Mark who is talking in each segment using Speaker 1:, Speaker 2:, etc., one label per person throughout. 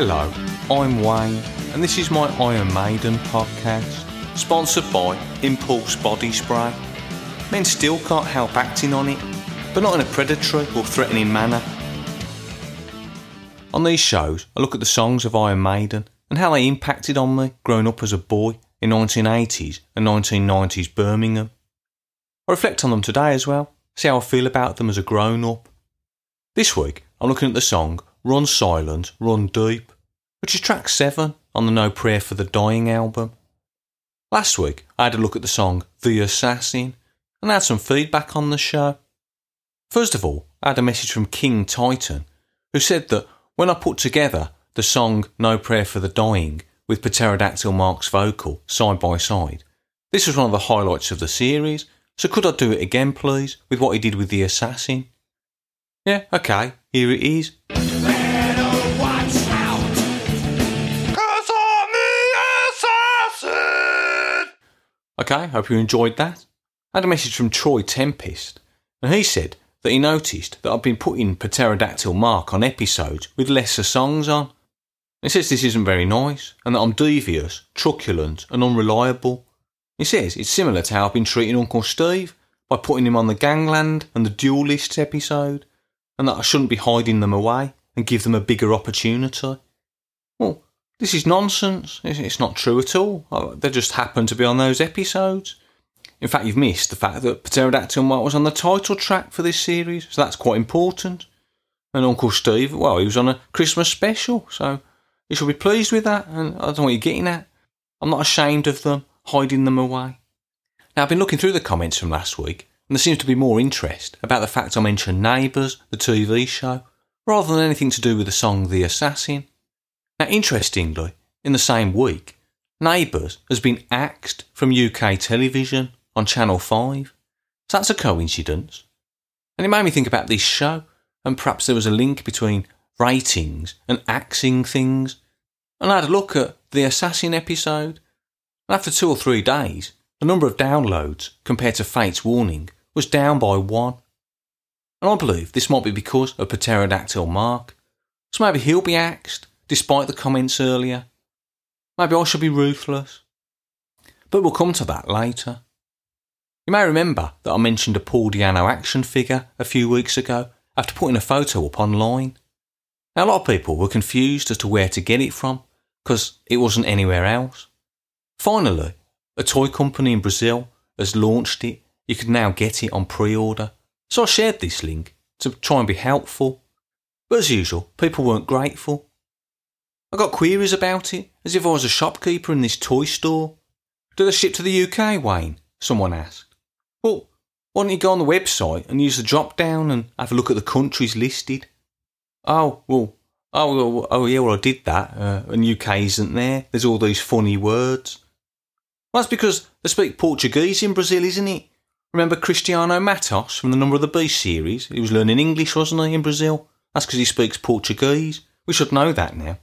Speaker 1: Hello, I'm Wayne, and this is my Iron Maiden podcast, sponsored by Impulse Body Spray. Men still can't help acting on it, but not in a predatory or threatening manner. On these shows, I look at the songs of Iron Maiden and how they impacted on me growing up as a boy in 1980s and 1990s Birmingham. I reflect on them today as well, see how I feel about them as a grown up. This week, I'm looking at the song Run Silent, Run Deep, which is track 7 on the No Prayer for the Dying album. Last week, I had a look at the song The Assassin and I had some feedback on the show. First of all, I had a message from King Titan, who said that when I put together the song No Prayer for the Dying with Pterodactyl Mark's vocal side by side, this was one of the highlights of the series, so could I do it again, please, with what he did with The Assassin? Yeah, okay, here it is. Okay, hope you enjoyed that. I had a message from Troy Tempest, and he said that he noticed that I've been putting Pterodactyl Mark on episodes with lesser songs on. He says this isn't very nice, and that I'm devious, truculent, and unreliable. He says it's similar to how I've been treating Uncle Steve by putting him on the Gangland and the Duelists episode, and that I shouldn't be hiding them away and give them a bigger opportunity. Well, this is nonsense. It's not true at all. They just happen to be on those episodes. In fact, you've missed the fact that Pterodactyl Mark was on the title track for this series, so that's quite important. And Uncle Steve, well, he was on a Christmas special, so you should be pleased with that. And I don't know what you're getting at. I'm not ashamed of them, hiding them away. Now, I've been looking through the comments from last week, and there seems to be more interest about the fact I mentioned Neighbours, the TV show, rather than anything to do with the song The Assassin. Now, interestingly, in the same week, Neighbours has been axed from UK television on Channel 5. So that's a coincidence. And it made me think about this show, and perhaps there was a link between ratings and axing things. And I had a look at the Assassin episode, and after two or three days, the number of downloads compared to Fate's Warning was down by one. And I believe this might be because of Pterodactyl Mark. So maybe he'll be axed, despite the comments earlier. Maybe I should be ruthless. But we'll come to that later. You may remember that I mentioned a Paul Di'Anno action figure a few weeks ago after putting a photo up online. Now, a lot of people were confused as to where to get it from because it wasn't anywhere else. Finally, a toy company in Brazil has launched it. You can now get it on pre order. So I shared this link to try and be helpful. But as usual, people weren't grateful. I got queries about it, as if I was a shopkeeper in this toy store. Do they ship to the UK, Wayne? Someone asked. Well, why don't you go on the website and use the drop down and have a look at the countries listed? Oh, well, oh, oh yeah, well, I did that, uh, and UK isn't there. There's all these funny words. Well, that's because they speak Portuguese in Brazil, isn't it? Remember Cristiano Matos from the Number of the Beast series? He was learning English, wasn't he, in Brazil? That's because he speaks Portuguese. We should know that now.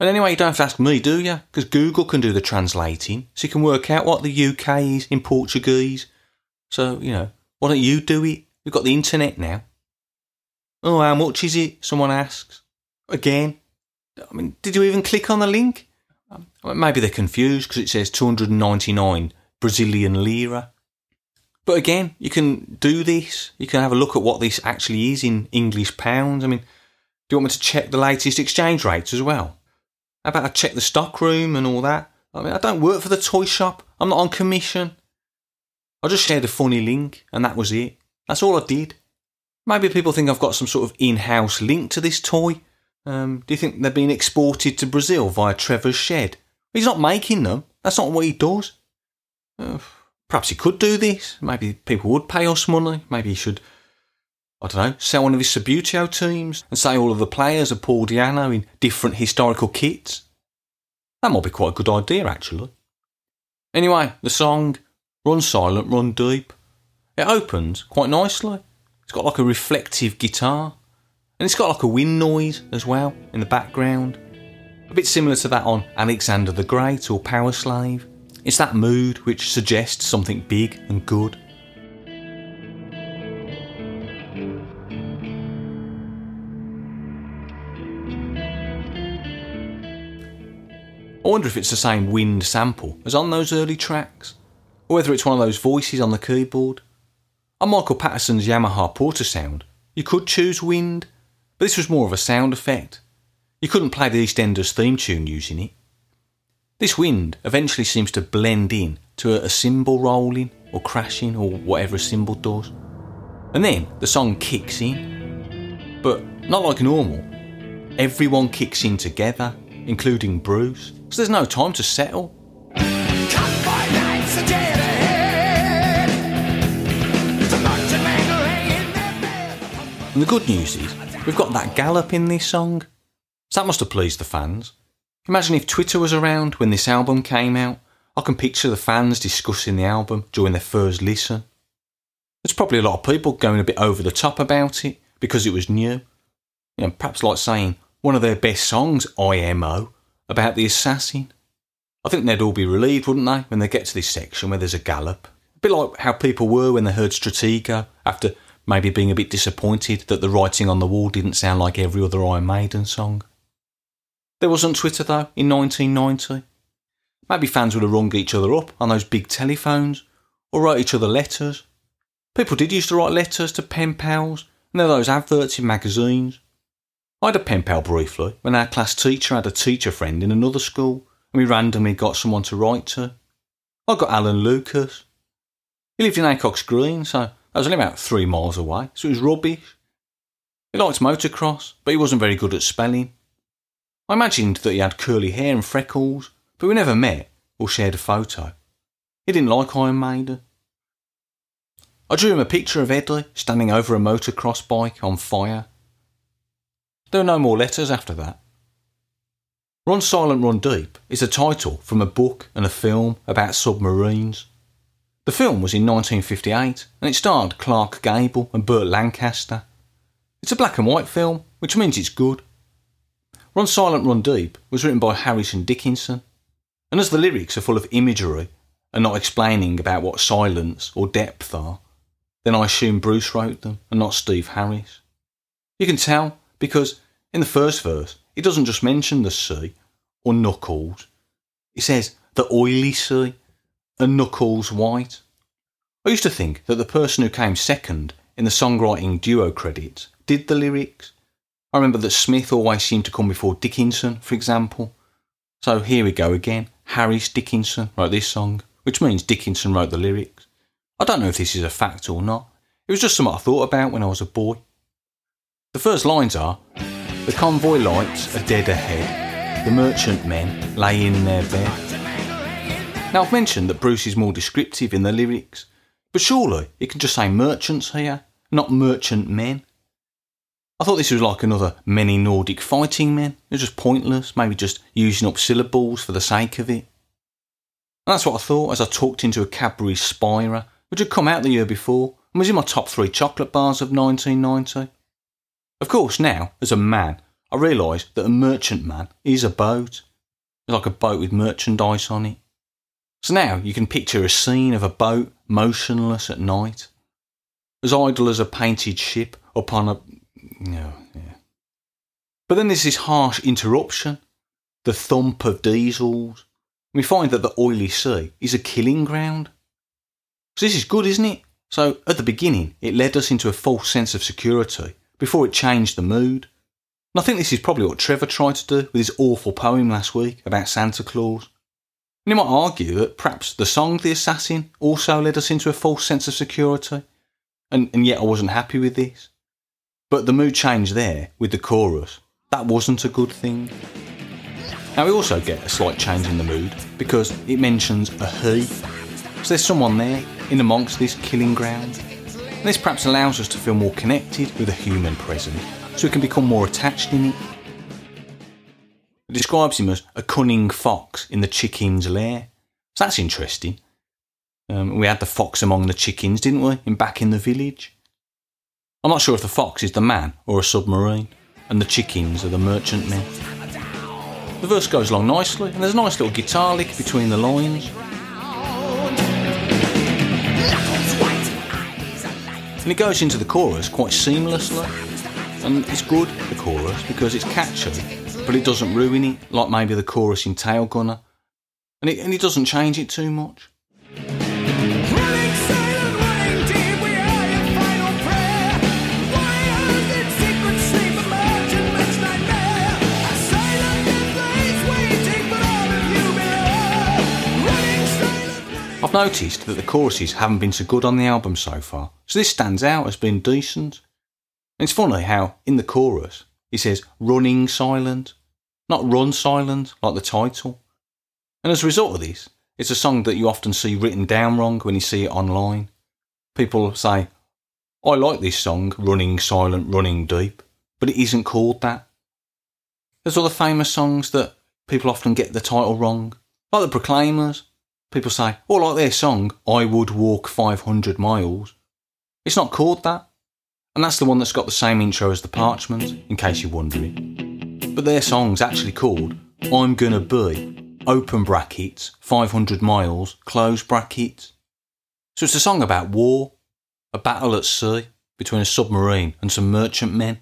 Speaker 1: And anyway, you don't have to ask me, do you? Because Google can do the translating, so you can work out what the UK is in Portuguese. So, you know, why don't you do it? We've got the internet now. Oh, how much is it? Someone asks. Again. I mean, did you even click on the link? Um, maybe they're confused because it says 299 Brazilian lira. But again, you can do this. You can have a look at what this actually is in English pounds. I mean, do you want me to check the latest exchange rates as well? How about I check the stock room and all that? I mean, I don't work for the toy shop. I'm not on commission. I just shared a funny link and that was it. That's all I did. Maybe people think I've got some sort of in house link to this toy. Um, do you think they're being exported to Brazil via Trevor's shed? He's not making them. That's not what he does. Perhaps he could do this. Maybe people would pay us money. Maybe he should I don't know, sell one of his Subbuteo teams and say all of the players are Paul Di'Anno in different historical kits. That might be quite a good idea, actually. Anyway, the song, Run Silent, Run Deep, it opens quite nicely. It's got like a reflective guitar, and it's got like a wind noise as well in the background. A bit similar to that on Alexander the Great or Powerslave. It's that mood which suggests something big and good. I wonder if it's the same wind sample as on those early tracks, or whether it's one of those voices on the keyboard. On Michael Patterson's Yamaha PortaSound, you could choose wind, but this was more of a sound effect. You couldn't play the EastEnders theme tune using it. This wind eventually seems to blend in to a, cymbal rolling or crashing or whatever a cymbal does. And then the song kicks in. But not like normal. Everyone kicks in together, including Bruce, so there's no time to settle. And the good news is, we've got that gallop in this song. So that must have pleased the fans. Imagine if Twitter was around when this album came out. I can picture the fans discussing the album during their first listen. There's probably a lot of people going a bit over the top about it because it was new. You know, perhaps like saying one of their best songs, IMO, about the assassin. I think they'd all be relieved, wouldn't they, when they get to this section where there's a gallop. A bit like how people were when they heard Stratego after maybe being a bit disappointed that the writing on the wall didn't sound like every other Iron Maiden song. There wasn't Twitter though in 1990. Maybe fans would have rung each other up on those big telephones or wrote each other letters. People did used to write letters to pen pals, and there were those adverts in magazines. I had a pen pal briefly when our class teacher had a teacher friend in another school, and we randomly got someone to write to. I got Alan Lucas. He lived in Acocks Green, so that was only about three miles away, so it was rubbish. He liked motocross, but he wasn't very good at spelling. I imagined that he had curly hair and freckles, but we never met or shared a photo. He didn't like Iron Maiden. I drew him a picture of Eddie standing over a motocross bike on fire. There were no more letters after that. Run Silent, Run Deep is a title from a book and a film about submarines. The film was in 1958 and it starred Clark Gable and Burt Lancaster. It's a black and white film, which means it's good. Run Silent, Run Deep was written by Harrison Dickinson, and as the lyrics are full of imagery and not explaining about what silence or depth are, then I assume Bruce wrote them and not Steve Harris. You can tell because in the first verse it doesn't just mention the sea or knuckles, it says the oily sea and knuckles white. I used to think that the person who came second in the songwriting duo credits did the lyrics I remember that Smith always seemed to come before Dickinson, for example. So here we go again. Harris Dickinson wrote this song, which means Dickinson wrote the lyrics. I don't know if this is a fact or not. It was just something I thought about when I was a boy. The first lines are The convoy lights are dead ahead. The merchant men lay in their bed. Now, I've mentioned that Bruce is more descriptive in the lyrics, but surely it can just say merchants here, not merchant men. I thought this was like another many Nordic fighting men. It was just pointless, maybe just using up syllables for the sake of it. And that's what I thought as I talked into a Cadbury Spira, which had come out the year before and was in my top three chocolate bars of 1990. Of course, now, as a man, I realise that a merchantman is a boat. It's like a boat with merchandise on it. So now you can picture a scene of a boat motionless at night, as idle as a painted ship upon a no, yeah. But then there's this harsh interruption, the thump of diesels. We find that the oily sea is a killing ground. So this is good, isn't it? So at the beginning, it led us into a false sense of security before it changed the mood. And I think this is probably what Trevor tried to do with his awful poem last week about Santa Claus. And you might argue that perhaps the song The Assassin also led us into a false sense of security, and, and yet I wasn't happy with this. But the mood changed there with the chorus, that wasn't a good thing. Now we also get a slight change in the mood because it mentions a he. So there's someone there in amongst this killing ground. And this perhaps allows us to feel more connected with a human present so we can become more attached in it. It describes him as a cunning fox in the chicken's lair. So that's interesting. Um, we had the fox among the chickens, didn't we, in back in the village? I'm not sure if the fox is the man or a submarine, and the chickens are the merchantmen. The verse goes along nicely, and there's a nice little guitar lick between the lines. And it goes into the chorus quite seamlessly. And it's good, the chorus, because it's catchy, but it doesn't ruin it, like maybe the chorus in Tailgunner. And it, and it doesn't change it too much. Noticed that the choruses haven't been so good on the album so far, so this stands out as being decent. And it's funny how, in the chorus, he says running silent, not run silent, like the title. And as a result of this, it's a song that you often see written down wrong when you see it online. People say, I like this song, Running Silent, Running Deep, but it isn't called that. There's other famous songs that people often get the title wrong, like the Proclaimers. People say, oh, like their song, I Would Walk 500 Miles. It's not called that. And that's the one that's got the same intro as the Parchment, in case you're wondering. But their song's actually called I'm Gonna Be, open brackets, 500 miles, close brackets. So it's a song about war, a battle at sea between a submarine and some merchantmen.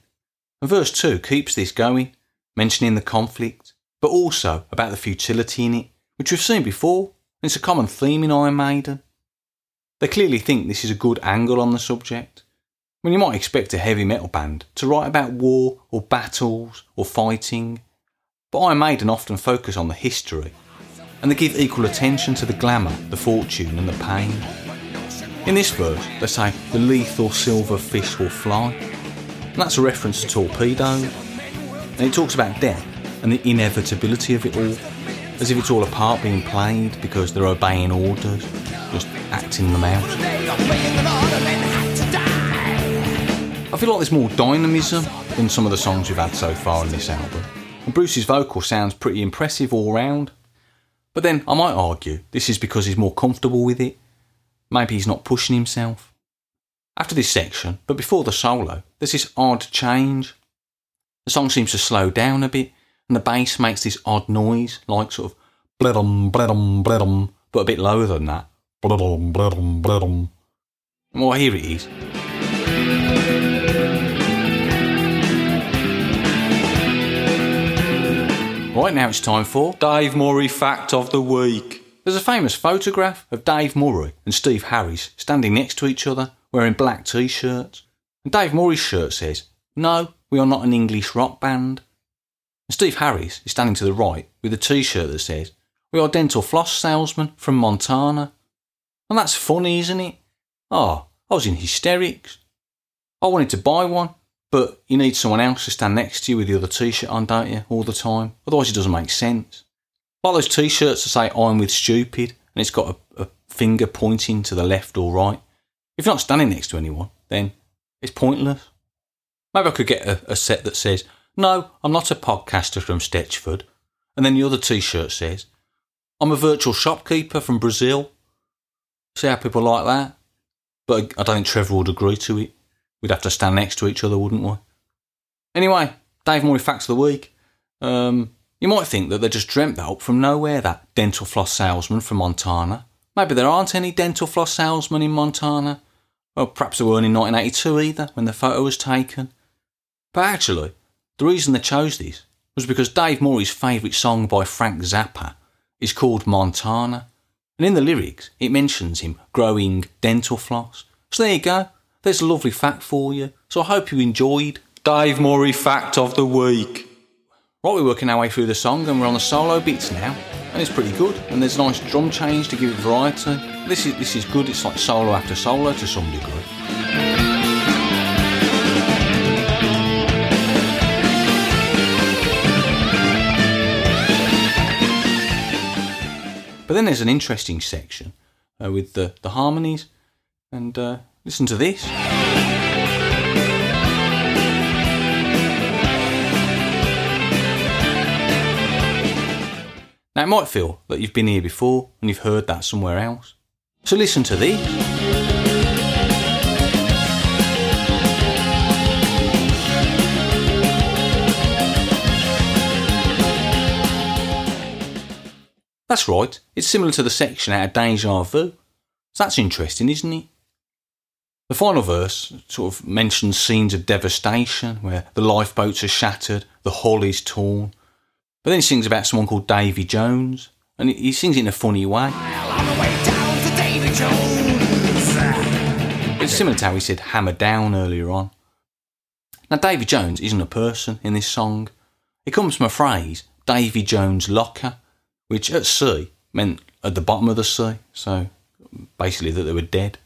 Speaker 1: And verse 2 keeps this going, mentioning the conflict, but also about the futility in it, which we've seen before, it's a common theme in Iron Maiden. They clearly think this is a good angle on the subject. When you might expect a heavy metal band to write about war or battles or fighting, but Iron Maiden often focus on the history, and they give equal attention to the glamour, the fortune, and the pain. In this verse, they say the lethal silver fish will fly, and that's a reference to torpedoes, and it talks about death and the inevitability of it all, as if it's all a part being played because they're obeying orders, just acting them out. I feel like there's more dynamism in some of the songs we've had so far on this album. And Bruce's vocal sounds pretty impressive all round. But then I might argue this is because he's more comfortable with it. Maybe he's not pushing himself. After this section, but before the solo, there's this odd change. The song seems to slow down a bit, and the bass makes this odd noise, like sort of bledum, bledum, bledum, but a bit lower than that. Bledum, bledum, bledum. Well, here it is. Right now it's time for Dave Murray Fact of the Week. There's a famous photograph of Dave Murray and Steve Harris standing next to each other wearing black t shirts. And Dave Murray's shirt says, No, we are not an English rock band. Steve Harris is standing to the right with a t shirt that says, We are dental floss salesmen from Montana. And that's funny, isn't it? Oh, I was in hysterics. I wanted to buy one, but you need someone else to stand next to you with the other t-shirt on, don't you, all the time? Otherwise it doesn't make sense. Like those t-shirts that say I'm with stupid and it's got a, a finger pointing to the left or right. If you're not standing next to anyone, then it's pointless. Maybe I could get a, a set that says, No, I'm not a podcaster from Stetchford. And then the other t shirt says, I'm a virtual shopkeeper from Brazil. See how people like that? But I don't think Trevor would agree to it. We'd have to stand next to each other, wouldn't we? Anyway, Dave Murray Facts of the Week. Um, you might think that they just dreamt that up from nowhere, that dental floss salesman from Montana. Maybe there aren't any dental floss salesmen in Montana. Well, perhaps there weren't in 1982 either, when the photo was taken. But actually, the reason they chose this was because Dave Murray's favourite song by Frank Zappa is called Montana. And in the lyrics, it mentions him growing dental floss. So there you go. There's a lovely fact for you. So I hope you enjoyed Dave Murray Fact of the Week. Right, we're working our way through the song and we're on the solo bits now. And it's pretty good. And there's a nice drum change to give it variety. This is this is good. It's like solo after solo to some degree. But then there's an interesting section uh, with the, the harmonies. And uh, listen to this. Now, it might feel that you've been here before and you've heard that somewhere else. So listen to these. That's right, it's similar to the section out of Deja Vu. So that's interesting, isn't it? The final verse sort of mentions scenes of devastation where the lifeboats are shattered, the hull is torn, But then he sings about someone called Davy Jones, and he- sings it in a funny way.
Speaker 2: On the way down to Davy Jones.
Speaker 1: It's similar to how he said hammer down earlier on. Now, Davy Jones isn't a person in this song. It comes from a phrase, Davy Jones' locker, which at sea meant at the bottom of the sea, so basically that they were dead.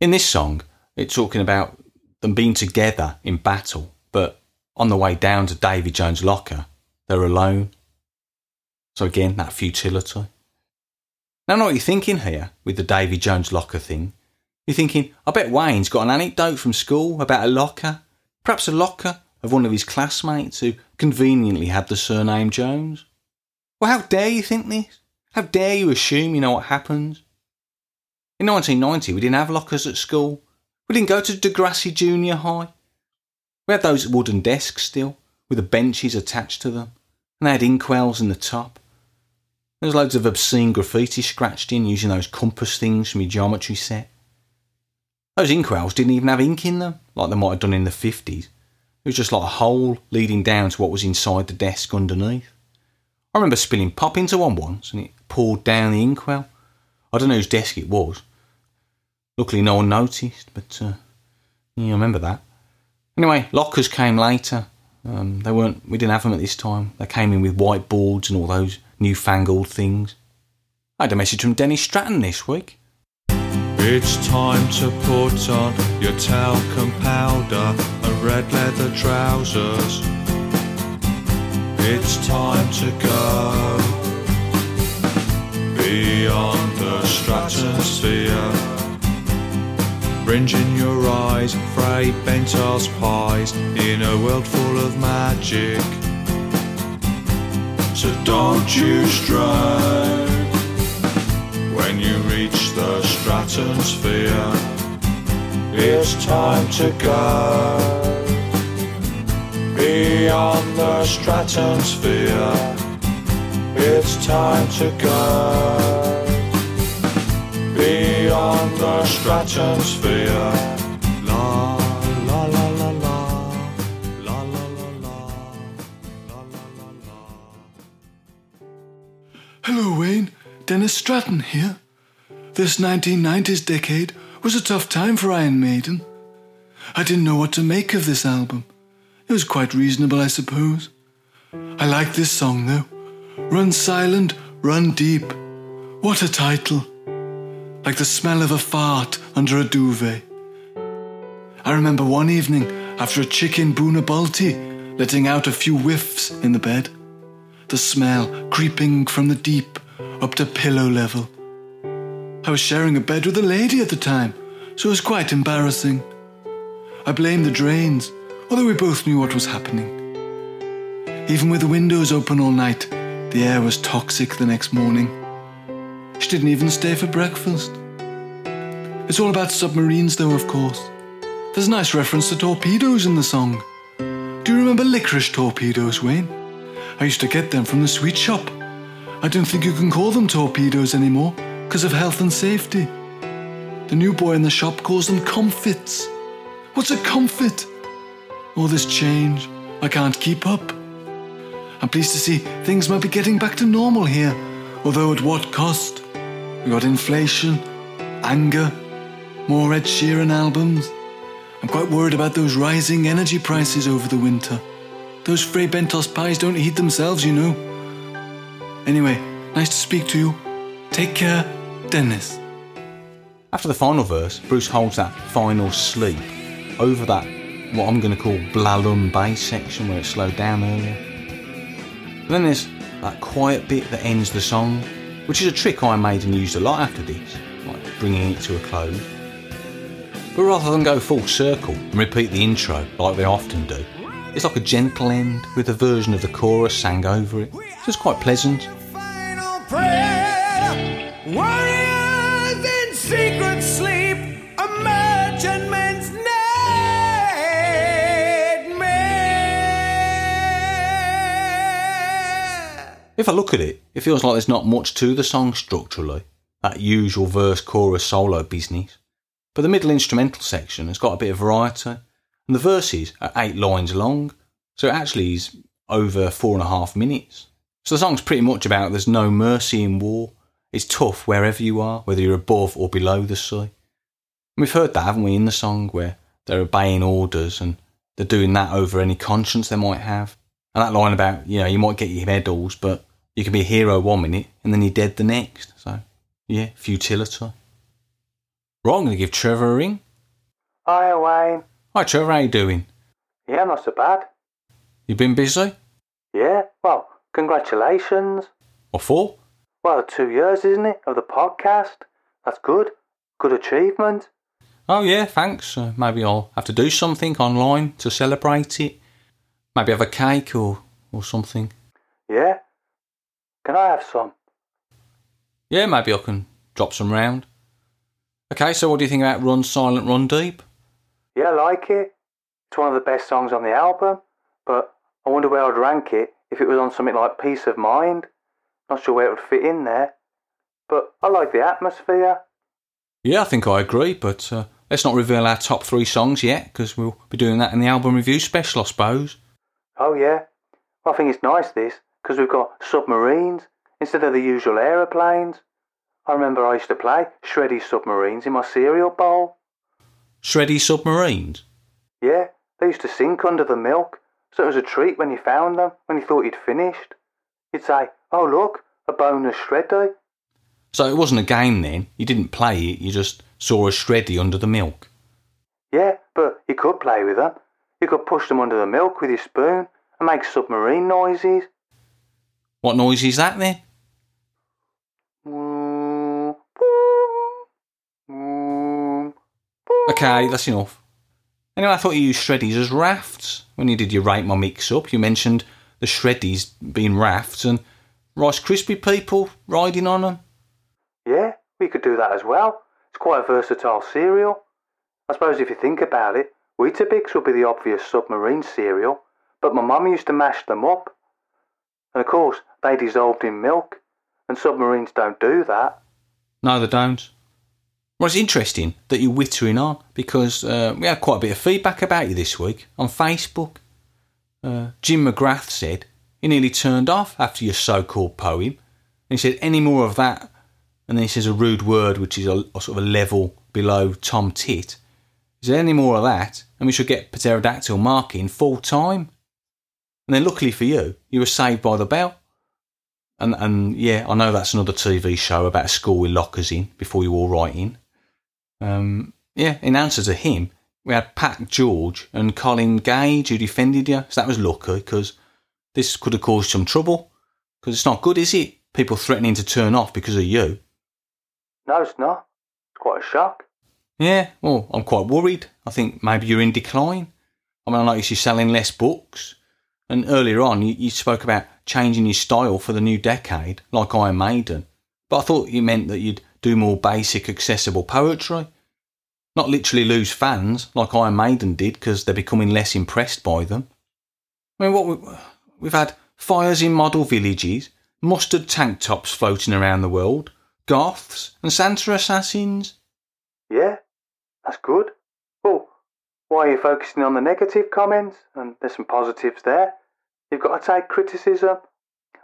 Speaker 1: In this song, it's talking about them being together in battle, but on the way down to Davy Jones' locker, they're alone. So again, that futility. Now, I know what you're thinking here with the Davy Jones locker thing. You're thinking, I bet Wayne's got an anecdote from school about a locker. Perhaps a locker of one of his classmates who conveniently had the surname Jones. Well, how dare you think this? How dare you assume you know what happens? In 1990, we didn't have lockers at school. We didn't go to Degrassi Junior High. We had those wooden desks still, with the benches attached to them, and they had inkwells in the top. There was loads of obscene graffiti scratched in using those compass things from your geometry set. Those inkwells didn't even have ink in them, like they might have done in the 50s. It was just like a hole leading down to what was inside the desk underneath. I remember spilling pop into one once and it poured down the inkwell. I don't know whose desk it was. Luckily, no one noticed, but uh, yeah, I remember that. Anyway, lockers came later. Um, they weren't. We didn't have them at this time. They came in with whiteboards and all those newfangled things. I had a message from Dennis Stratton this week.
Speaker 3: It's time to put on your talcum powder and red leather trousers. It's time to go beyond the stratosphere. Fringe in your eyes, Fray Bentos pies in a world full of magic. So don't you stray when you reach the stratosphere. It's time to go Beyond the stratosphere, it's time to go. Beyond the stratosphere, la la la la la, la la la la, la la la la.
Speaker 4: Hello, Wayne. Dennis Stratton here. This 1990s decade was a tough time for Iron Maiden. I didn't know what to make of this album. It was quite reasonable, I suppose. I like this song, though. Run Silent, Run Deep. What a title. Like the smell of a fart under a duvet. I remember one evening after a chicken Bunabalti letting out a few whiffs in the bed the smell creeping from the deep up to pillow level. I was sharing a bed with a lady at the time, so it was quite embarrassing. I blame the drains, although we both knew what was happening. Even with the windows open all night, the air was toxic the next morning. She didn't even stay for breakfast. It's all about submarines, though, of course. There's a nice reference to torpedoes in the song. Do you remember licorice torpedoes, Wayne? I used to get them from the sweet shop. I don't think you can call them torpedoes anymore because of health and safety. The new boy in the shop calls them comfits. What's a comfit? All this change, I can't keep up. I'm pleased to see things might be getting back to normal here, although at what cost? We got inflation, anger, more Ed Sheeran albums. I'm quite worried about those rising energy prices over the winter. Those Fray Bentos pies don't heat themselves, you know. Anyway, nice to speak to you. Take care, Dennis.
Speaker 1: After the final verse, Bruce holds that final sleep over that, what I'm going to call Blalum bass section where it slowed down earlier. Then there's that quiet bit that ends the song, which is a trick I made and used a lot after this, like bringing it to a close. But rather than go full circle and repeat the intro like they often do, it's like a gentle end with a version of the chorus sang over it. So it's quite pleasant. If I look at it, it feels like there's not much to the song structurally, that usual verse chorus solo business. But the middle instrumental section has got a bit of variety, and the verses are eight lines long, so it actually is over four and a half minutes. So the song's pretty much about there's no mercy in war. It's tough wherever you are, whether you're above or below the sea. And we've heard that, haven't we, in the song where they're obeying orders and they're doing that over any conscience they might have. And that line about, you know, you might get your medals, but you can be a hero one minute and then you're dead the next. So, yeah, futility. Right, I'm going to give Trevor a ring.
Speaker 5: Hi, Wayne.
Speaker 1: Hi, Trevor, how you doing?
Speaker 5: Yeah, not so bad.
Speaker 1: You been busy?
Speaker 5: Yeah, well, congratulations.
Speaker 1: What for?
Speaker 5: Well, two years, isn't it, of the podcast? That's good. Good achievement.
Speaker 1: Oh, yeah, thanks. Uh, maybe I'll have to do something online to celebrate it. Maybe have a cake or, or something.
Speaker 5: Yeah? Can I have some?
Speaker 1: Yeah, maybe I can drop some round. Okay, so what do you think about Run Silent, Run Deep?
Speaker 5: Yeah, I like it. It's one of the best songs on the album, but I wonder where I'd rank it if it was on something like Piece of Mind. Not sure where it would fit in there. But I like the atmosphere.
Speaker 1: Yeah, I think I agree, but uh, let's not reveal our top three songs yet, because we'll be doing that in the album review special, I suppose.
Speaker 5: Oh, yeah. Well, I think it's nice, this, because we've got submarines instead of the usual aeroplanes. I remember I used to play Shreddy submarines in my cereal bowl.
Speaker 1: Shreddy Submarines?
Speaker 5: Yeah, they used to sink under the milk, so it was a treat when you found them, when you thought you'd finished. You'd say, oh look, a bonus Shreddy.
Speaker 1: So it wasn't a game then, you didn't play it, you just saw a Shreddy under the milk.
Speaker 5: Yeah, but you could play with them. You could push them under the milk with your spoon and make submarine noises.
Speaker 1: What noise is that then? Okay, that's enough. Anyway, I thought you used shreddies as rafts. When you did your Rate My Mix Up, you mentioned the shreddies being rafts and Rice Krispie people riding on them.
Speaker 5: Yeah, we could do that as well. It's quite a versatile cereal. I suppose if you think about it, Weetabix would be the obvious submarine cereal, but my mum used to mash them up. And of course, they dissolved in milk, and submarines don't do that.
Speaker 1: No, they don't. Well, it's interesting that you're wittering on because uh, we had quite a bit of feedback about you this week on Facebook. Uh, Jim McGrath said he nearly turned off after your so called poem. And he said, any more of that? And then he says a rude word, which is a, a sort of a level below Tom Tit. Is there any more of that? And we should get pterodactyl marking full time. And then, luckily for you, you were saved by the bell. And and yeah, I know that's another TV show about a school with lockers in before you all write in. Um, yeah, in answer to him, we had Pat George and Colin Gage who defended you. So that was lucky because this could have caused some trouble. Because it's not good, is it? People threatening to turn off because of you.
Speaker 5: No, it's not. It's quite a shock.
Speaker 1: Yeah, well, I'm quite worried. I think maybe you're in decline. I mean, I notice you're selling less books. And earlier on, you, you spoke about changing your style for the new decade, like Iron Maiden. But I thought you meant that you'd do more basic, accessible poetry. Not literally lose fans, like Iron Maiden did, because they're becoming less impressed by them. I mean, what we, we've had fires in model villages, mustard tank tops floating around the world, goths, and Santa assassins.
Speaker 5: Yeah, that's good. Why are you focusing on the negative comments? And there's some positives there. You've got to take criticism.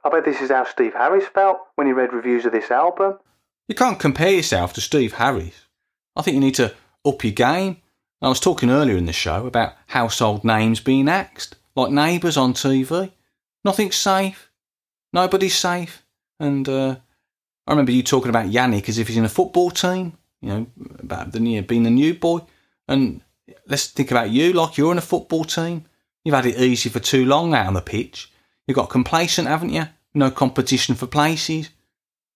Speaker 5: I bet this is how Steve Harris felt when he read reviews of this album.
Speaker 1: You can't compare yourself to Steve Harris. I think you need to up your game. I was talking earlier in the show about household names being axed, like neighbours on TV. Nothing's safe. Nobody's safe. And uh, I remember you talking about Yannick as if he's in a football team, you know, about the, you know, being the new boy. And let's think about you like you're in a football team. You've had it easy for too long out on the pitch. You've got complacent, haven't you? No competition for places.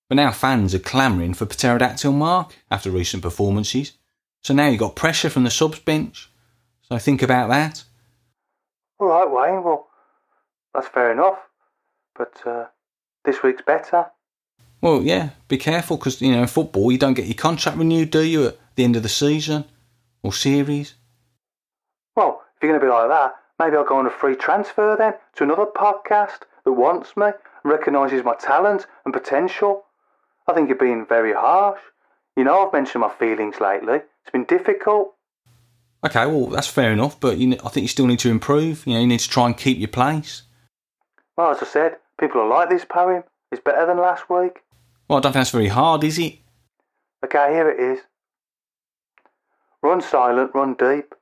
Speaker 1: But now fans are clamouring for pterodactyl mark after recent performances. So now you've got pressure from the subs bench. So think about that.
Speaker 5: All right, Wayne. Well, that's fair enough. But uh, this week's better.
Speaker 1: Well, yeah, be careful because, you know, in football, you don't get your contract renewed, do you, at the end of the season or series?
Speaker 5: Well, if you're going to be like that, maybe I'll go on a free transfer then to another podcast that wants me recognises my talent and potential. I think you're being very harsh. You know, I've mentioned my feelings lately. It's been difficult.
Speaker 1: Okay, well, that's fair enough, but you, I think you still need to improve. You know, you need to try and keep your place.
Speaker 5: Well, as I said, people will like this poem. It's better than last week.
Speaker 1: Well, I don't think that's very hard, is it?
Speaker 5: Okay, here it is. Run silent, run deep.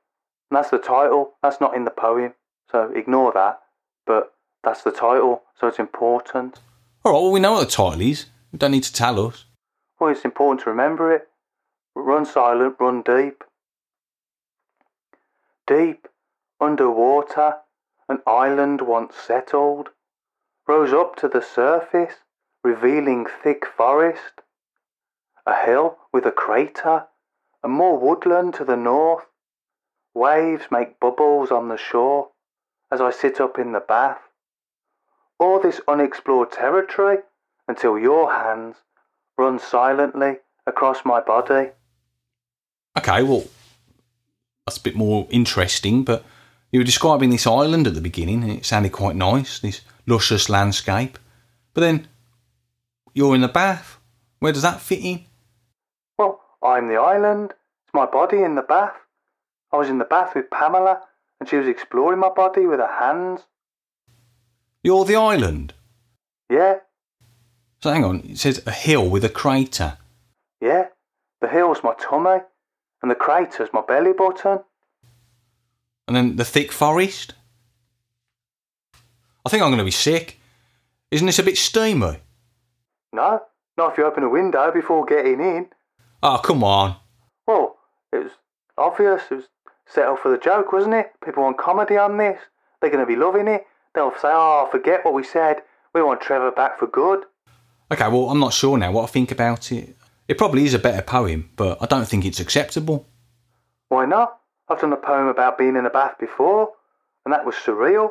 Speaker 5: And that's the title. That's not in the poem, so ignore that. But that's the title, so it's important.
Speaker 1: All right, well, we know what the title is. You don't need to tell us.
Speaker 5: Well, it's important to remember it. Run silent, run deep. Deep, underwater, an island once settled, rose up to the surface, revealing thick forest, a hill with a crater, and more woodland to the north. Waves make bubbles on the shore as I sit up in the bath. All this unexplored territory until your hands run silently across my body.
Speaker 1: Okay, well, that's a bit more interesting, but you were describing this island at the beginning, and it sounded quite nice, this luscious landscape. But then you're in the bath. Where does that fit in?
Speaker 5: I'm the island. It's my body in the bath. I was in the bath with Pamela, and she was exploring my body with her hands.
Speaker 1: You're the island.
Speaker 5: Yeah,
Speaker 1: So hang on, it says a hill with a crater.
Speaker 5: yeah. The hill's my tummy, and the crater's my belly button.
Speaker 1: And then the thick forest. I think I'm going to be sick. Isn't this a bit steamy?
Speaker 5: No, not if you open a window before getting in.
Speaker 1: Oh, come on.
Speaker 5: Well, it was obvious. It was set up for the joke, wasn't it? People want comedy on this. They're going to be loving it. They'll say, oh, forget what we said. We want Trevor back for good.
Speaker 1: Okay, well, I'm not sure now what I think about it. It probably is a better poem, but I don't think it's acceptable.
Speaker 5: Why not? I've done a poem about being in a bath before, and that was surreal.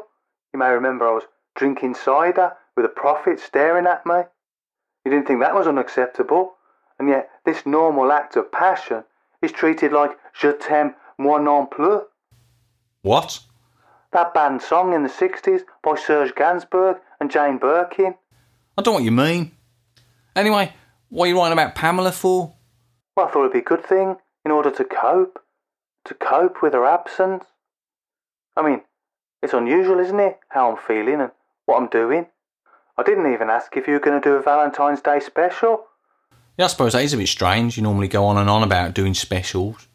Speaker 5: You may remember I was drinking cider with a prophet staring at me. You didn't think that was unacceptable, and yet this normal act of passion is treated like Je t'aime moi non plus.
Speaker 1: What?
Speaker 5: That banned song in the 60s by Serge Gainsbourg and Jane Birkin.
Speaker 1: I don't know what you mean. Anyway, what are you writing about Pamela for?
Speaker 5: Well, I thought it'd be a good thing in order to cope. To cope with her absence. I mean, it's unusual, isn't it, how I'm feeling and what I'm doing? I didn't even ask if you were going to do a Valentine's Day special.
Speaker 1: Yeah, I suppose that is a bit strange. You normally go on and on about doing specials.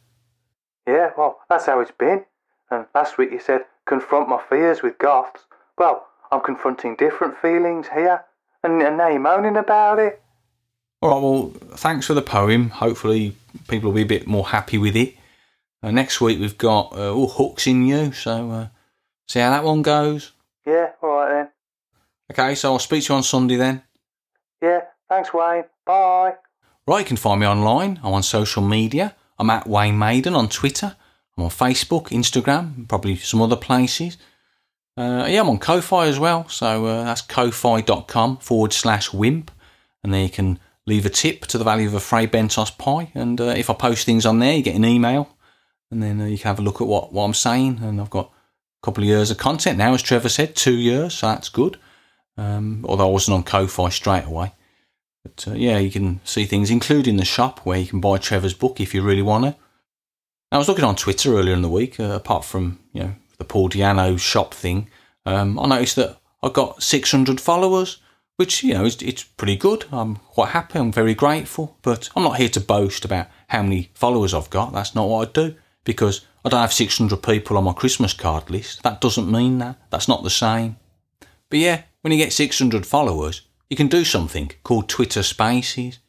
Speaker 5: Yeah, well, that's how it's been. And last week you said, confront my fears with goths. Well, I'm confronting different feelings here. And, and now you're moaning about it.
Speaker 1: All right, well, thanks for the poem. Hopefully, people will be a bit more happy with it. Uh, next week, we've got uh, all hooks in you, so uh, see how that one goes.
Speaker 5: Yeah, alright then.
Speaker 1: Okay, so I'll speak to you on Sunday then.
Speaker 5: Yeah, thanks, Wayne. Bye.
Speaker 1: Right, you can find me online. I'm on social media. I'm at Wayne Maiden on Twitter. I'm on Facebook, Instagram, probably some other places. Uh, yeah, I'm on Ko-Fi as well. So uh, that's ko-fi.com forward slash wimp. And there you can leave a tip to the value of a Fray Bentos pie. And uh, if I post things on there, you get an email. And then uh, you can have a look at what, what I'm saying. And I've got a couple of years of content now, as Trevor said, two years. So that's good. Um, although I wasn't on Ko-Fi straight away. But uh, yeah, you can see things, including the shop where you can buy Trevor's book if you really want to. I was looking on Twitter earlier in the week, uh, apart from you know the Paul Di'Anno shop thing. Um, I noticed that I got 600 followers, which you know is it's pretty good. I'm quite happy. I'm very grateful. But I'm not here to boast about how many followers I've got. That's not what I do because I don't have 600 people on my Christmas card list. That doesn't mean that. That's not the same. But yeah, when you get 600 followers, you can do something called Twitter Spaces.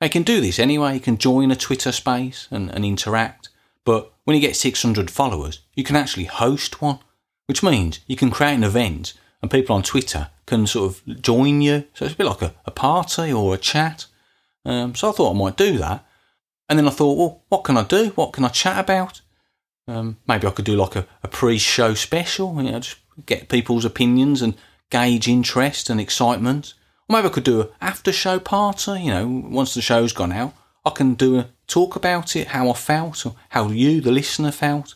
Speaker 1: You can do this anyway. You can join a Twitter space and, and interact. But when you get 600 followers, you can actually host one, which means you can create an event and people on Twitter can sort of join you. So it's a bit like a, a party or a chat. Um, so I thought I might do that. And then I thought, well, what can I do? What can I chat about? Um, maybe I could do like a, a pre-show special, you know, just get people's opinions and gauge interest and excitement. Maybe I could do an after-show party, you know, once the show's gone out. I can do a talk about it, how I felt, or how you, the listener, felt.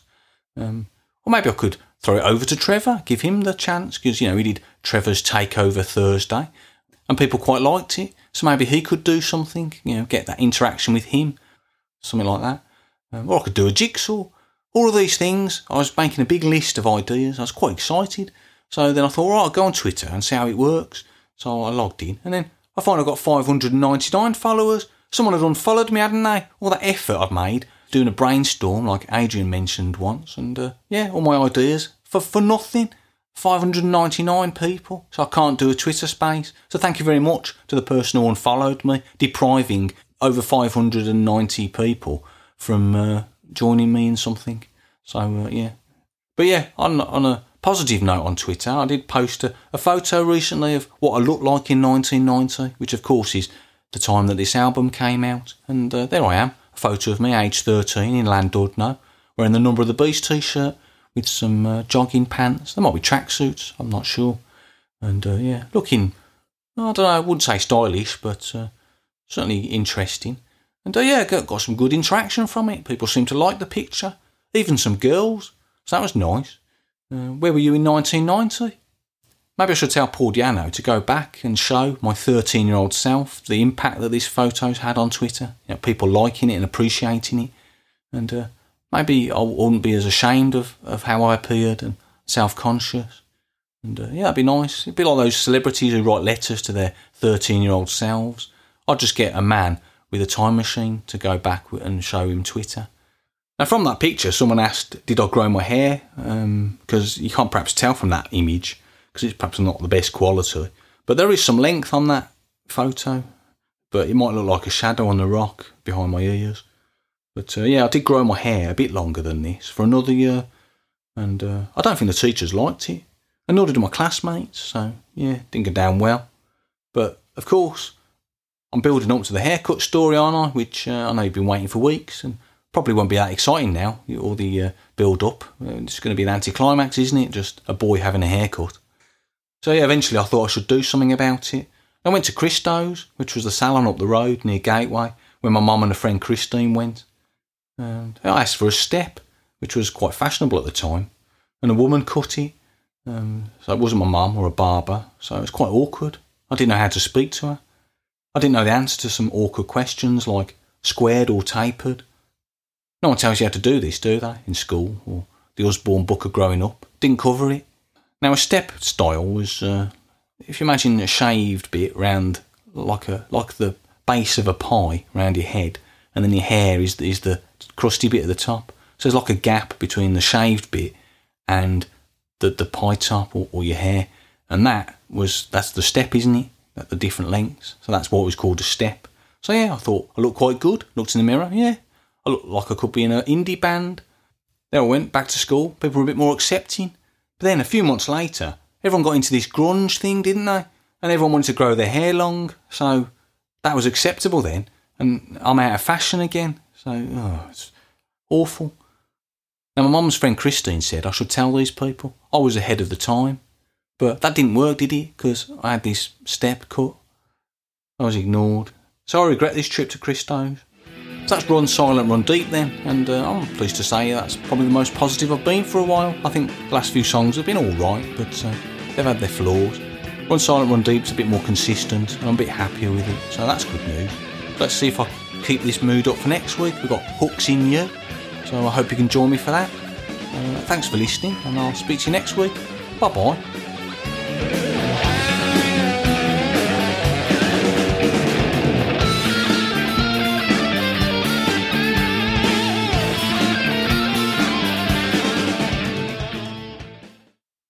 Speaker 1: Um, or maybe I could throw it over to Trevor, give him the chance, because, you know, he did Trevor's Takeover Thursday, and people quite liked it. So maybe he could do something, you know, get that interaction with him, something like that. Um, or I could do a jigsaw. All of these things, I was making a big list of ideas. I was quite excited. So then I thought, right, I'll go on Twitter and see how it works. So I logged in, and then I find I got 599 followers. Someone had unfollowed me, hadn't they? All that effort I've made doing a brainstorm, like Adrian mentioned once, and uh, yeah, all my ideas for for nothing. 599 people, so I can't do a Twitter space. So thank you very much to the person who unfollowed me, depriving over 590 people from uh, joining me in something. So uh, yeah, but yeah, on on a positive note on Twitter, I did post a, a photo recently of what I looked like in 1990, which of course is the time that this album came out, and uh, there I am, a photo of me, age 13, in Llandudno, wearing the Number of the Beast t-shirt with some uh, jogging pants. There might be tracksuits, I'm not sure. And uh, yeah, looking, I don't know, I wouldn't say stylish, but uh, certainly interesting. And uh, yeah, got, got some good interaction from it. People seem to like the picture, even some girls. So that was nice. Uh, where were you in 1990? Maybe I should tell Paul Di'Anno to go back and show my 13 year old self the impact that these photos had on Twitter. You know, people liking it and appreciating it. And uh, maybe I wouldn't be as ashamed of, of how I appeared and self conscious. And uh, yeah, that'd be nice. It'd be like those celebrities who write letters to their 13 year old selves. I'd just get a man with a time machine to go back and show him Twitter. Now, from that picture, someone asked, Did I grow my hair? Because you can't perhaps tell from that image, because it's perhaps not the best quality. But there is some length on that photo, but it might look like a shadow on the rock behind my ears. But uh, yeah, I did grow my hair a bit longer than this for another year, and uh, I don't think the teachers liked it, and nor did my classmates. So yeah, didn't go down well. But of course, I'm building up to the haircut story, aren't I? Which uh, I know you've been waiting for weeks, and probably won't be that exciting now. All the uh, build up, it's going to be an anticlimax, isn't it? Just a boy having a haircut. So yeah, eventually I thought I should do something about it. I went to Christo's, which was the salon up the road near Gateway, where my mum and a friend Christine went. And I asked for a step, which was quite fashionable at the time, and a woman cut it. Um, so it wasn't my mum or a barber, so it was quite awkward. I didn't know how to speak to her. I didn't know the answer to some awkward questions like squared or tapered. No one tells you how to do this, do they, in school or the Usborne Book of Growing Up? Didn't cover it. Now, a step style was, uh, if you imagine a shaved bit round like a like the base of a pie round your head, and then your hair is is the crusty bit at the top. So there's like a gap between the shaved bit and the the pie top or, or your hair, and that was that's the step, isn't it? At the different lengths. So that's what was called a step. So yeah, I thought I looked quite good. Looked in the mirror, yeah, I looked like I could be in an indie band. Then I went back to school. People were a bit more accepting. But then a few months later, everyone got into this grunge thing, didn't they? And everyone wanted to grow their hair long. So that was acceptable then. And I'm out of fashion again. So oh, it's awful. Now, my mum's friend Christine said I should tell these people I was ahead of the time. But that didn't work, did it? Because I had this step cut. I was ignored. So I regret this trip to Christo's. So that's Run Silent, Run Deep then, and uh, I'm pleased to say that's probably the most positive I've been for a while. I think the last few songs have been alright, but uh, they've had their flaws. Run Silent, Run Deep's a bit more consistent, and I'm a bit happier with it, so that's good news. Let's see if I keep this mood up for next week. We've got Hooks in You, so I hope you can join me for that. Uh, thanks for listening, and I'll speak to you next week. Bye bye.